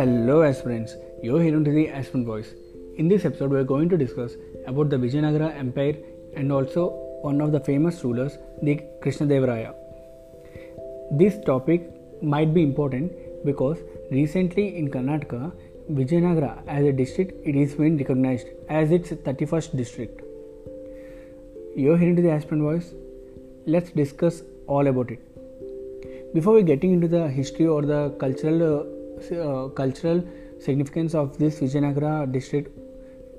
Hello aspirants, you're here to the Aspirant Voice. In this episode, we're going to discuss about the Vijayanagara Empire and also one of the famous rulers, the Krishnadevaraya. This topic might be important because recently in Karnataka, Vijayanagara as a district it is been recognized as its 31st district. You're here to the Aspirant Voice. Let's discuss all about it. Before we getting into the history or the cultural uh, uh, cultural significance of this Vijayanagara district,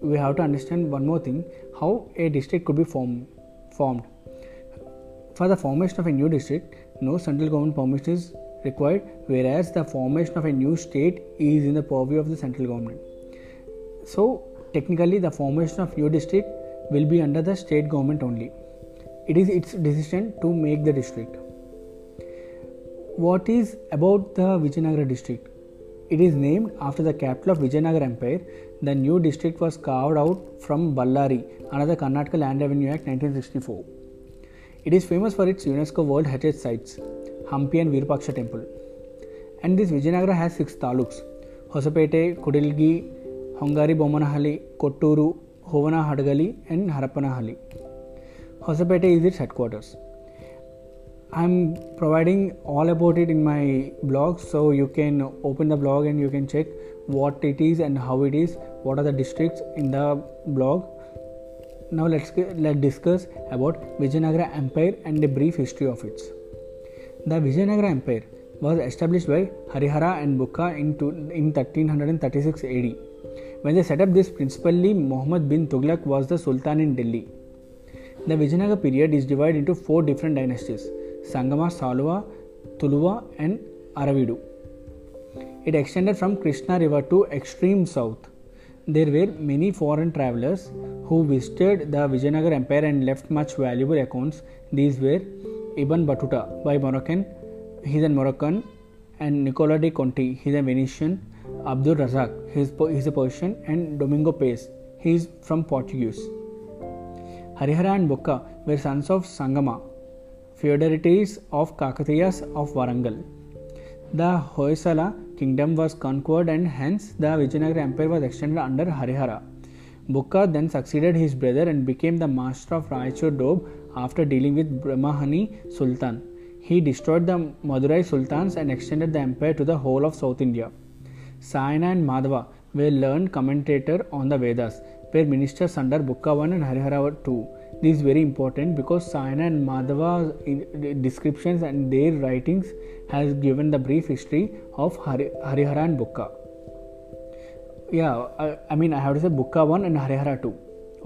we have to understand one more thing: how a district could be form, formed. For the formation of a new district, no central government permission is required, whereas the formation of a new state is in the purview of the central government. So, technically, the formation of new district will be under the state government only. It is its decision to make the district what is about the Vijayanagara district? It is named after the capital of Vijayanagara Empire. The new district was carved out from Ballari under the Karnataka Land Revenue Act 1964. It is famous for its UNESCO World Heritage Sites, Hampi and Virupaksha Temple. And this Vijayanagara has six taluks Hosapete, Kudligi, Hongari Bomanahalli, Kotturu, Hovana Hadagali, and Harappanahalli. Hosapete is its headquarters. I'm providing all about it in my blog, so you can open the blog and you can check what it is and how it is, what are the districts in the blog. Now let's let's discuss about Vijayanagara Empire and a brief history of it. The Vijayanagara Empire was established by Harihara and Bukka in, in 1336 AD. When they set up this, principally Muhammad bin Tughlaq was the Sultan in Delhi. The Vijayanagara period is divided into four different dynasties Sangama, Saluva, Tuluva, and Aravidu. It extended from Krishna River to extreme south. There were many foreign travelers who visited the Vijayanagara Empire and left much valuable accounts. These were Ibn Battuta by Moroccan, he's a Moroccan, and Nicola de Conti, he's a Venetian, Abdul Razak, he's, a Persian, and Domingo Paes, he's from Portuguese. Harihara and Bukka were sons of Sangama, feudalities of Kakatiyas of Warangal. The Hoysala kingdom was conquered and hence the Vijayanagara Empire was extended under Harihara. Bukka then succeeded his brother and became the master of Raichur Doab after dealing with Bahmani Sultan. He destroyed the Madurai Sultans and extended the empire to the whole of South India. Sayana and Madhava were learned commentator on the Vedas, were ministers under Bukka 1 and Harihara 2 this is very important because Sayana and Madhava descriptions and their writings has given the brief history of Hari, Harihara and Bukka. Yeah, I, I, mean I have to say Bukka 1 and Harihara 2.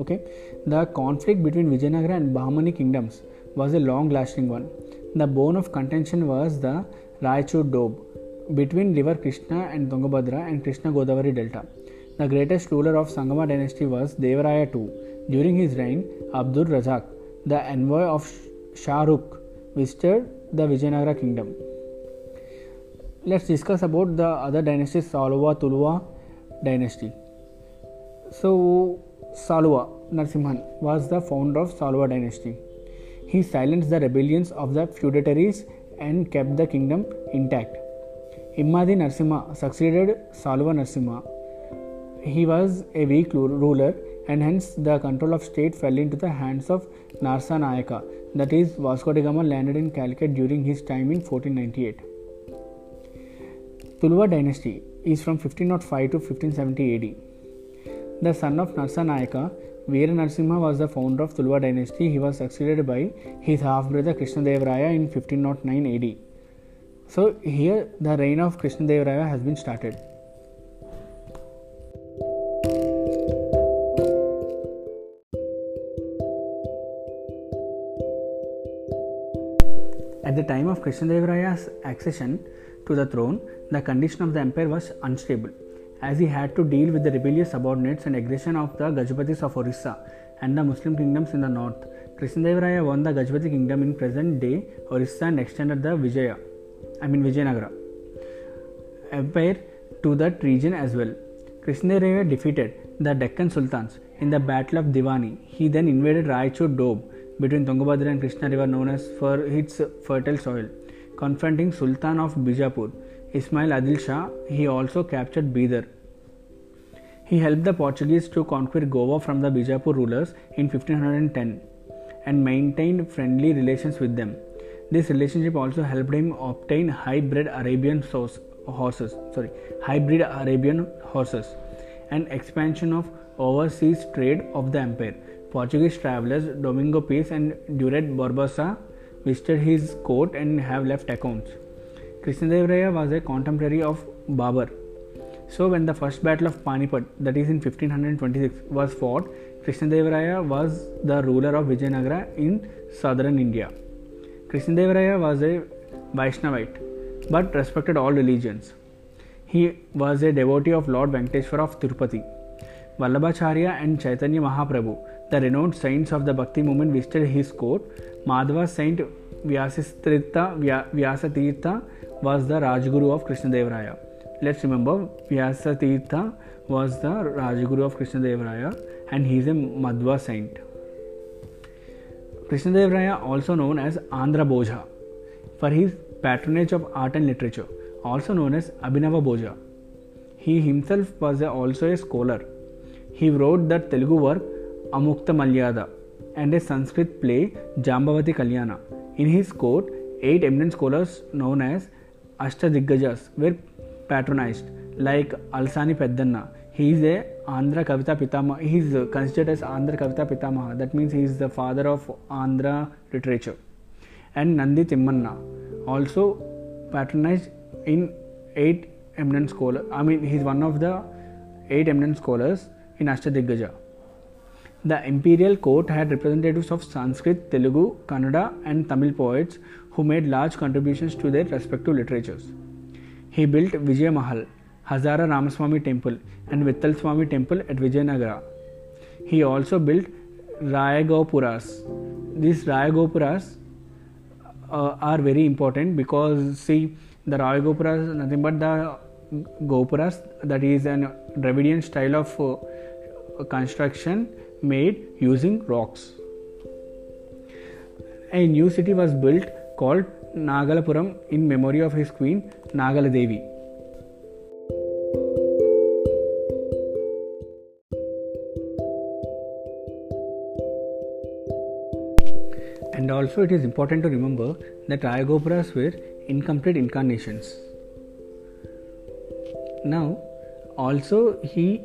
Okay, the conflict between Vijayanagara and Bahmani kingdoms was a long lasting one. The bone of contention was the Raichur Doab between river Krishna and Tungabhadra and Krishna Godavari Delta. The greatest ruler of Sangama dynasty was Devaraya II during his reign, Abdul Razak, the envoy of Shah Rukh, visited the Vijayanagara kingdom. Let's discuss about the other dynasties, Saluva Tuluva dynasty. So, Saluva Narsimhan was the founder of Saluva dynasty. He silenced the rebellions of the feudatories and kept the kingdom intact. Immadi Narsimha succeeded Saluva Narsimha. He was a weak ruler and hence the control of state fell into the hands of Narsa Nayaka, that is, Vasco da Gama landed in Calicut during his time in 1498. Tuluva dynasty is from 1505 to 1570 AD. The son of Narsa Nayaka, Veera Narasimha was the founder of Tuluva dynasty. He was succeeded by his half brother Krishnadevaraya in 1509 AD. So, here the reign of Krishnadevaraya has been started. Time Krishnadevaraya's accession to the throne, the condition of the empire was unstable, as he had to deal with the rebellious subordinates and aggression of the Gajapatis of Orissa and the Muslim kingdoms in the north. Krishnadevaraya won the Gajapati kingdom in present day Orissa and extended the Vijaya, I mean Vijayanagara empire to that region as well. Krishnadevaraya defeated the Deccan Sultans in the Battle of Divani. He then invaded Raichur Doab between Tungabhadra and Krishna river known as for its fertile soil, confronting Sultan of Bijapur. Ismail Adil Shah, he also captured Bidar. He helped the Portuguese to conquer Goa from the Bijapur rulers in 1510 and maintained friendly relations with them. This relationship also helped him obtain hybrid Arabian horses, sorry, hybrid Arabian horses, and expansion of overseas trade of the empire. Portuguese travelers Domingo Paes and Duarte Barbosa visited his court and have left accounts. Krishnadevaraya was a contemporary of Babur. So, when the first battle of Panipat, that is in 1526, was fought, Krishnadevaraya was the ruler of Vijayanagara in southern India. Krishnadevaraya was a Vaishnavite but respected all religions. He was a devotee of Lord Venkateshwar of Tirupati. Vallabhacharya and Chaitanya Mahaprabhu, the renowned saints of the Bhakti movement, visited his court. Madhava Saint Vyasatirtha was the Rajguru of Krishnadevaraya. Let's remember Vyasatirtha was the Rajguru of Krishnadevaraya and he is a Madhva saint. Krishnadevaraya, also known as Andhra Bhoja, for his patronage of art and literature, also known as Abhinava Bhoja. He himself was also a scholar. He wrote the Telugu work Amukta Malyada and a Sanskrit play Jambavati Kalyana. In his court, eight eminent scholars known as Ashtadiggajas were patronized, like Alsani Peddanna. He is a Andhra Kavita Pitama. He is considered as Andhra Kavita Pitamaha. That means he is the father of Andhra literature. And Nandi Timmanna, also patronized in eight eminent scholars. I mean, he is one of the eight eminent scholars in Ashtadiggaja. The imperial court had representatives of Sanskrit, Telugu, Kannada, and Tamil poets who made large contributions to their respective literatures. He built Vijay Mahal, Hazara Ramaswamy Temple, and Vittal Swami Temple at Vijayanagara. He also built Rayagopuras. These Rayagopuras uh, are very important because see the Rayagopuras nothing but the Gopuras that is an Dravidian style of uh, construction made using rocks. A new city was built called Nagalapuram in memory of his queen Nagaladevi. And also, it is important to remember that Rayagopuras were incomplete incarnations. Now, also, he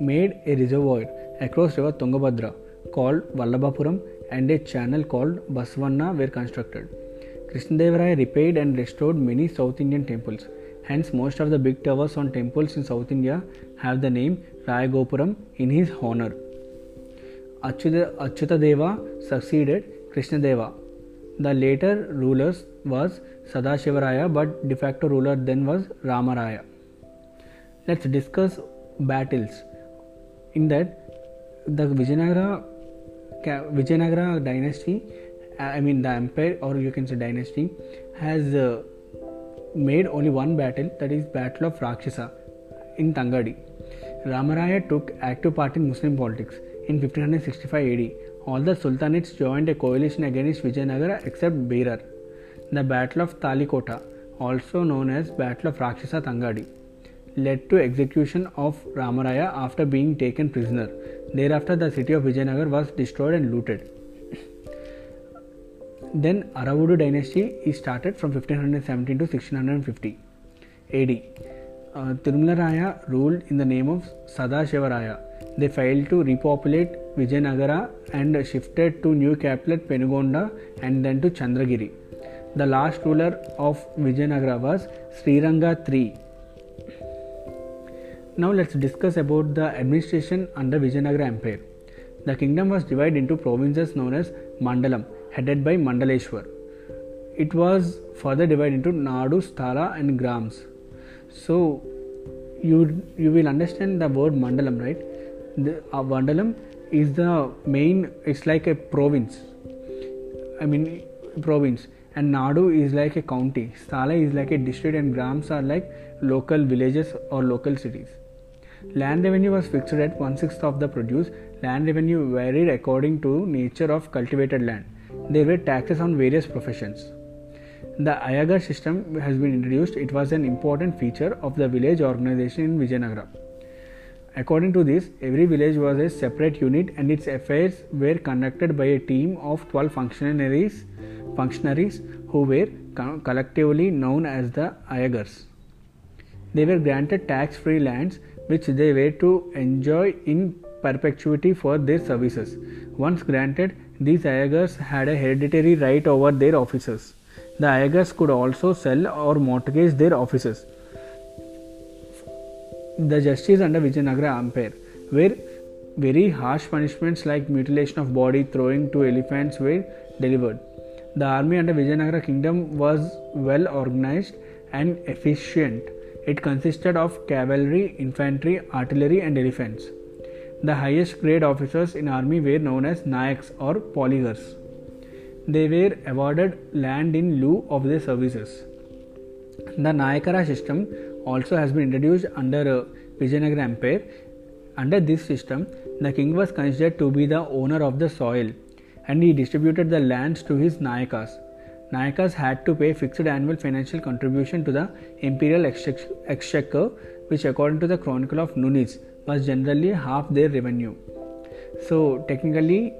made a reservoir across river Tungabhadra called Vallabhapuram and a channel called Basvanna were constructed. Krishnadevaraya repaired and restored many South Indian temples. Hence, most of the big towers on temples in South India have the name Rayagopuram in his honor. Achyutadeva succeeded Krishnadeva. The later ruler was Sadashivaraya, but de facto ruler then was Ramaraya. Let's discuss battles in that the Vijayanagara Vijayanagara dynasty, I mean the empire or you can say dynasty, has uh, made only one battle that is Battle of Rakshasa in Tangadi. Ramaraya took active part in Muslim politics. In 1565 AD, all the sultanates joined a coalition against Vijayanagara except Berar. The Battle of Talikota, also known as Battle of Rakshasa Tangadi, led to execution of Ramaraya after being taken prisoner. Thereafter, the city of Vijayanagar was destroyed and looted. then Aravidu dynasty is started from 1517 to 1650 AD. Uh, Tirumala ruled in the name of Sadashivaraya. They failed to repopulate Vijayanagara and shifted to new capital Penugonda and then to Chandragiri. The last ruler of Vijayanagara was Sriranga III now let's discuss about the administration under Vijayanagara Empire. The kingdom was divided into provinces known as Mandalam, headed by Mandaleshwar. It was further divided into Nadu, Sthala, and Grams. So you you will understand the word Mandalam, right? The uh, Mandalam is the main. It's like a province. I mean province, and Nadu is like a county. Sthala is like a district, and Grams are like local villages or local cities. Land revenue was fixed at one sixth of the produce. Land revenue varied according to nature of cultivated land. There were taxes on various professions. The Ayagar system has been introduced. It was an important feature of the village organization in Vijayanagara. According to this, every village was a separate unit and its affairs were conducted by a team of 12 functionaries, functionaries who were co- collectively known as the Ayagars. They were granted tax free lands which they were to enjoy in perpetuity for their services. Once granted, these Ayagars had a hereditary right over their offices. The Ayagars could also sell or mortgage their offices. The justice under Vijayanagara Empire where very harsh punishments like mutilation of body, throwing to elephants were delivered. The army under Vijayanagara kingdom was well organized and efficient. It consisted of cavalry, infantry, artillery, and elephants. The highest grade officers in army were known as Nayaks or polygars. They were awarded land in lieu of their services. The Nayakara system also has been introduced under uh, Vijayanagara Empire. Under this system, the king was considered to be the owner of the soil and he distributed the lands to his Nayakas. Nayakas had to pay fixed annual financial contribution to the imperial exchequer, which, according to the Chronicle of Nuniz, was generally half their revenue. So, technically,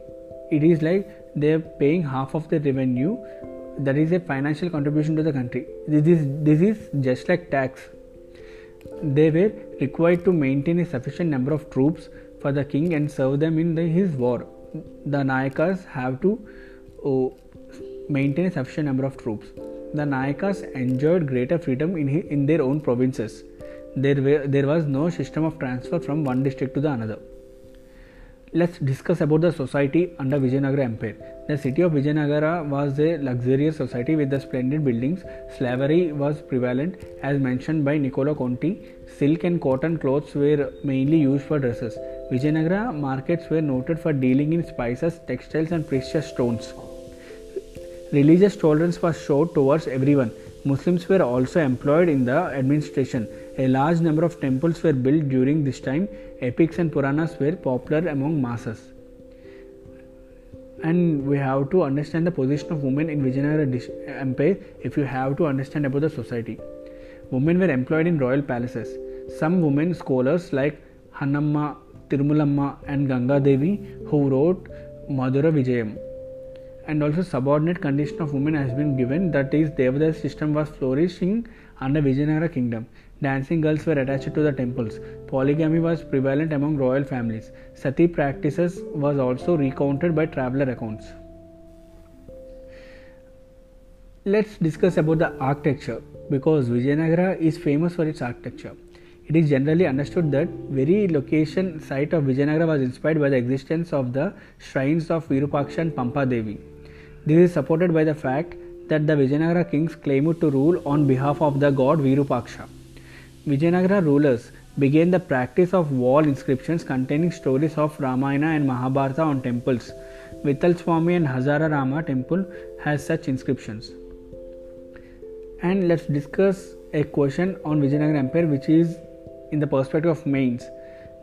it is like they are paying half of the revenue. That is a financial contribution to the country. This is this is just like tax. They were required to maintain a sufficient number of troops for the king and serve them in the, his war. The nayakas have to uh, maintain a sufficient number of troops the nayakas enjoyed greater freedom in, in their own provinces there, were, there was no system of transfer from one district to the another let's discuss about the society under Vijayanagara Empire. The city of Vijayanagara was a luxurious society with the splendid buildings. Slavery was prevalent, as mentioned by Niccolo Conti. Silk and cotton clothes were mainly used for dresses. Vijayanagara markets were noted for dealing in spices, textiles, and precious stones. Religious tolerance was shown towards everyone. Muslims were also employed in the administration. A large number of temples were built during this time. Epics and Puranas were popular among masses. And we have to understand the position of women in Vijayanagara Empire if you have to understand about the society. Women were employed in royal palaces. Some women scholars like Hannamma, Tirumulamma, and Ganga Devi who wrote Madhura Vijayam and also subordinate condition of women has been given that is Devada's system was flourishing under Vijayanagara kingdom. Dancing girls were attached to the temples. Polygamy was prevalent among royal families. Sati practices was also recounted by traveler accounts. Let's discuss about the architecture because Vijayanagara is famous for its architecture. It is generally understood that very location site of Vijayanagara was inspired by the existence of the shrines of Virupaksha and Pampa Devi. This is supported by the fact that the Vijayanagara kings claimed to rule on behalf of the god Virupaksha. Vijayanagara rulers began the practice of wall inscriptions containing stories of Ramayana and Mahabharata on temples. Vittal Swami and Hazara Rama temple has such inscriptions. And let's discuss a question on Vijayanagara Empire which is in the perspective of mains.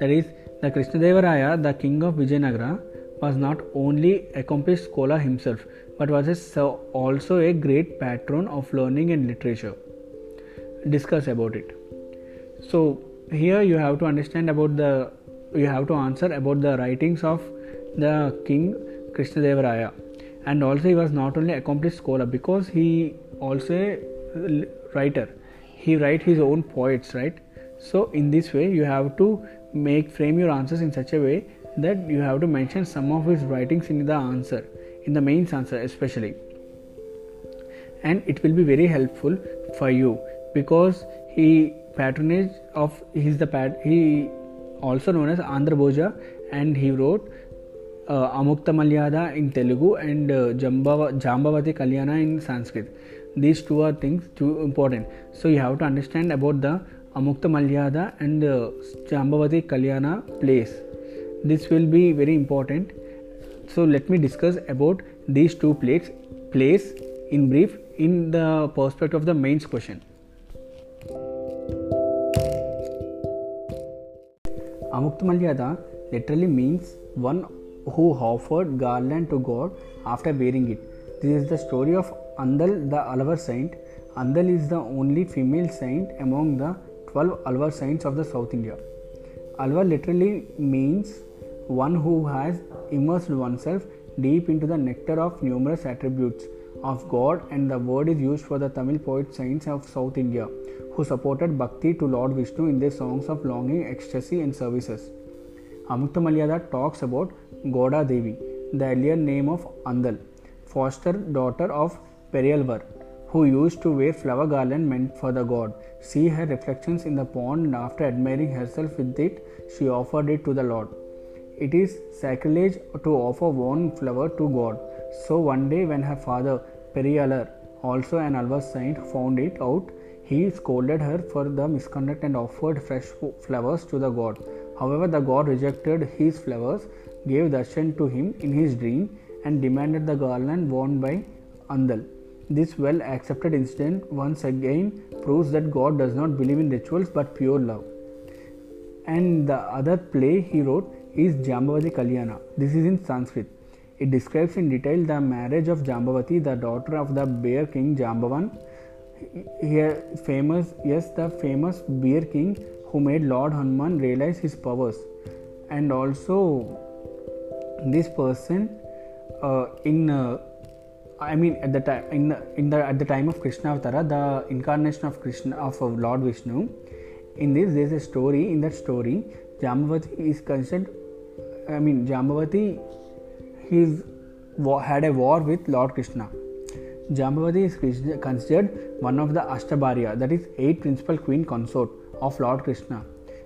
That is, the Krishnadevaraya, the king of Vijayanagara, was not only accomplished scholar himself but was also a great patron of learning and literature. Discuss about it. So here you have to understand about the you have to answer about the writings of the king Krishnadevaraya and also he was not only accomplished scholar because he also a writer he write his own poets right so in this way you have to make frame your answers in such a way that you have to mention some of his writings in the answer in the main answer especially and it will be very helpful for you because he patronage of he's the pat he also known as Andhra Bhoja and he wrote uh, Amukta Malyada in Telugu and uh, Jambava, Jambavati Kalyana in Sanskrit. These two are things too important. So you have to understand about the Amukta Malyada and uh, Jambavati Kalyana place. This will be very important. So let me discuss about these two plates plays in brief in the perspective of the mains question. Amukta literally means one who offered garland to God after wearing it. This is the story of Andal, the Alvar saint. Andal is the only female saint among the 12 Alvar saints of the South India. Alvar literally means one who has immersed oneself deep into the nectar of numerous attributes of God, and the word is used for the Tamil poet saints of South India who supported bhakti to Lord Vishnu in their songs of longing, ecstasy, and services. Amukta talks about Goda Devi, the earlier name of Andal, foster daughter of Periyalvar, who used to wear flower garland meant for the god. See her reflections in the pond, and after admiring herself with it, she offered it to the Lord. It is sacrilege to offer one flower to God. So one day, when her father Periyalvar, also an Alvar saint, found it out, he scolded her for the misconduct and offered fresh flowers to the god. However, the god rejected his flowers, gave darshan to him in his dream, and demanded the garland worn by Andal. This well accepted incident once again proves that God does not believe in rituals but pure love. And the other play he wrote is Jambavati Kalyana. This is in Sanskrit. It describes in detail the marriage of Jambavati, the daughter of the bear king Jambavan. Here, famous, yes, the famous bear king who made Lord Hanuman realize his powers, and also this person uh, in uh, I mean at the time in the, in the at the time of Krishna Avatara, the incarnation of Krishna of Lord Vishnu. In this, there is a story. In that story, Jambavati is considered I mean, Jambavati he's had a war with Lord Krishna. Jambavati is considered one of the Ashtabharya, that is, eight principal queen consort of Lord Krishna,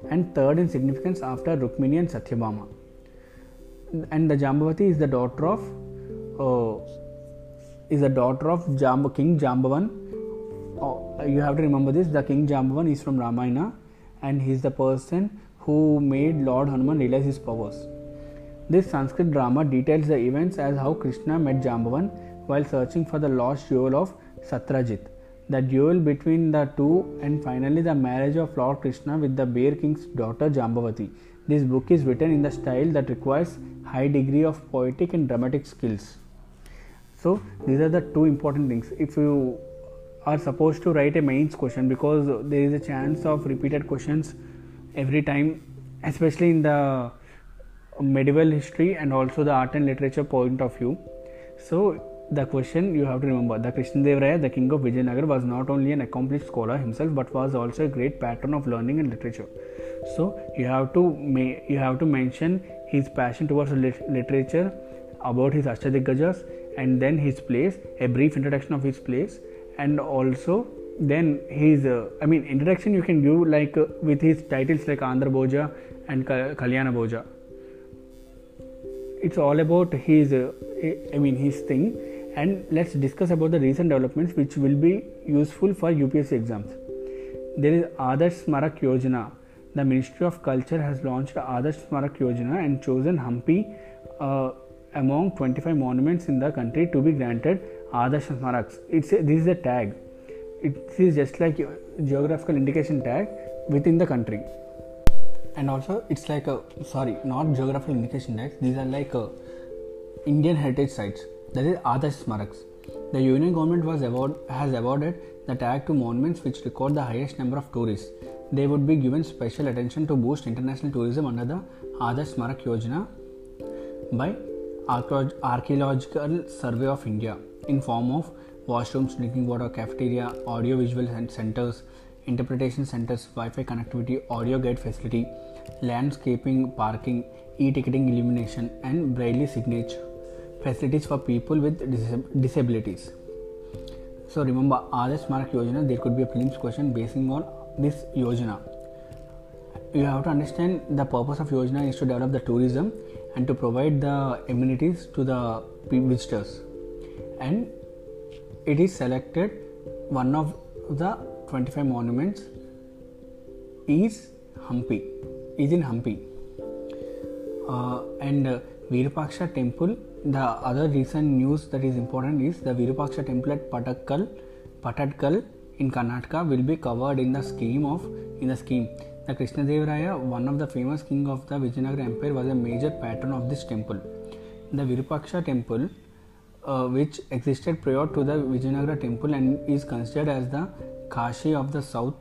and third in significance after Rukmini and Satyabhama. And the Jambavati is the daughter of uh, is the daughter of Jamb- King Jambavan. Oh, you have to remember this. The King Jambavan is from Ramayana, and he is the person who made Lord Hanuman realize his powers. This Sanskrit drama details the events as how Krishna met Jambavan while searching for the lost jewel of Satrajit, the duel between the two, and finally the marriage of Lord Krishna with the Bear King's daughter Jambavati. This book is written in the style that requires high degree of poetic and dramatic skills. So these are the two important things. If you are supposed to write a mains question because there is a chance of repeated questions every time, especially in the medieval history and also the art and literature point of view. So the question you have to remember the Krishnadevaya, the king of Vijayanagar, was not only an accomplished scholar himself but was also a great patron of learning and literature. So you have to you have to mention his passion towards literature, about his Ashtadiggajas, and then his plays, a brief introduction of his plays, and also then his uh, I mean introduction you can give like uh, with his titles like Andhra Bhoja and Kalyana Bhoja it's all about his uh, i mean his thing. And let's discuss about the recent developments which will be useful for upsc exams. There is adarsh smarak yojana. The ministry of culture has launched adarsh smarak yojana and chosen hampi uh, among 25 monuments in the country to be granted adarsh smaraks. It's a, this is a tag. It is just like geographical indication tag within the country and also it's like a sorry not geographical indication these are like a indian heritage sites. That is adarsh smaraks. The union government was award, has awarded the tag to monuments which record the highest number of tourists. They would be given special attention to boost international tourism under the adarsh smarak yojana by archaeological survey of india in form of washrooms drinking water cafeteria audio visual centers interpretation centers, Wi Fi connectivity, audio guide facility, landscaping, parking, e ticketing illumination, and braille signature facilities for people with disabilities. So remember, Adarsh Smarak Yojana, there could be a prelims question basing on this Yojana. You have to understand the purpose of Yojana is to develop the tourism and to provide the amenities to the visitors. And it is selected one of the 25 monuments is Hampi, is in Hampi. Uh, and uh, Virupaksha temple, the other recent news that is important is the Virupaksha temple at Patakkal, Patatkal in Karnataka will be covered in the scheme of in the scheme. The Krishna Krishnadevaraya, one of the famous king of the Vijayanagara Empire, was a major patron of this temple. The Virupaksha temple uh, which existed prior to the Vijayanagara temple and is considered as the Kashi of the south.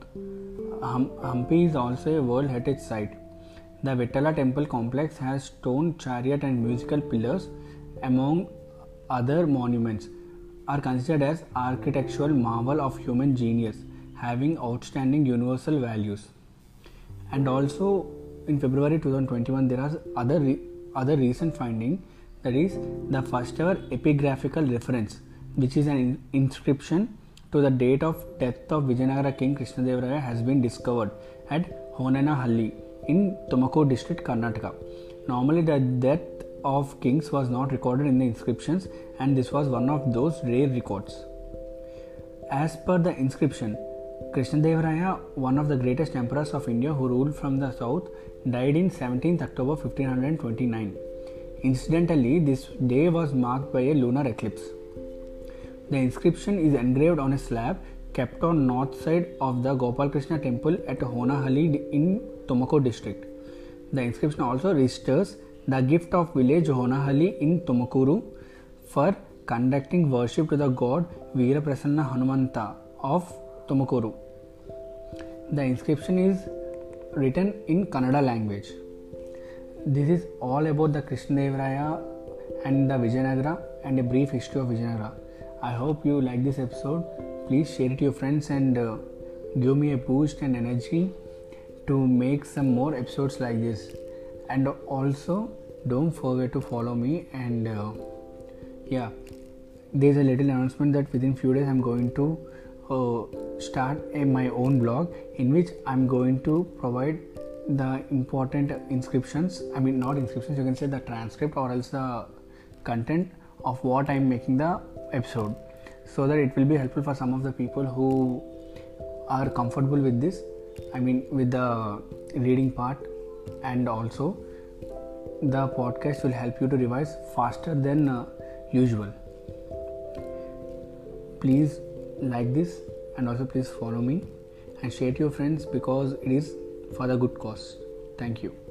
Hum- Hampi is also a World Heritage Site. The Vitala temple complex has stone chariot and musical pillars, among other monuments, are considered as architectural marvel of human genius, having outstanding universal values. And also, in February 2021, there are other re- other recent finding that is the first ever epigraphical reference, which is an in- inscription to the date of death of Vijayanagara King Krishnadevaraya has been discovered at Honanahalli in Tumakuru district, Karnataka. Normally, the death of kings was not recorded in the inscriptions, and this was one of those rare records. As per the inscription, Krishnadevaraya, one of the greatest emperors of India who ruled from the south, died in 17th October 1529. Incidentally, this day was marked by a lunar eclipse. The inscription is engraved on a slab kept on north side of the Gopal Krishna temple at Honahalli in Tumakuru district. The inscription also registers the gift of village Honahalli in Tumakuru for conducting worship to the god Veeraprasanna Hanumanta of Tumakuru. The inscription is written in Kannada language. This is all about the Krishna Krishnadevaraya and the Vijayanagara and a brief history of Vijayanagara. I hope you like this episode. Please share it to your friends and uh, give me a boost and energy to make some more episodes like this. And also, don't forget to follow me. And uh, yeah, there's a little announcement that within few days I'm going to uh, start a, my own blog in which I'm going to provide the important inscriptions. I mean, not inscriptions. You can say the transcript or else the content of what I'm making the episode so that it will be helpful for some of the people who are comfortable with this i mean with the reading part and also the podcast will help you to revise faster than uh, usual. Please like this and also please follow me and share to your friends because it is for the good cause. Thank you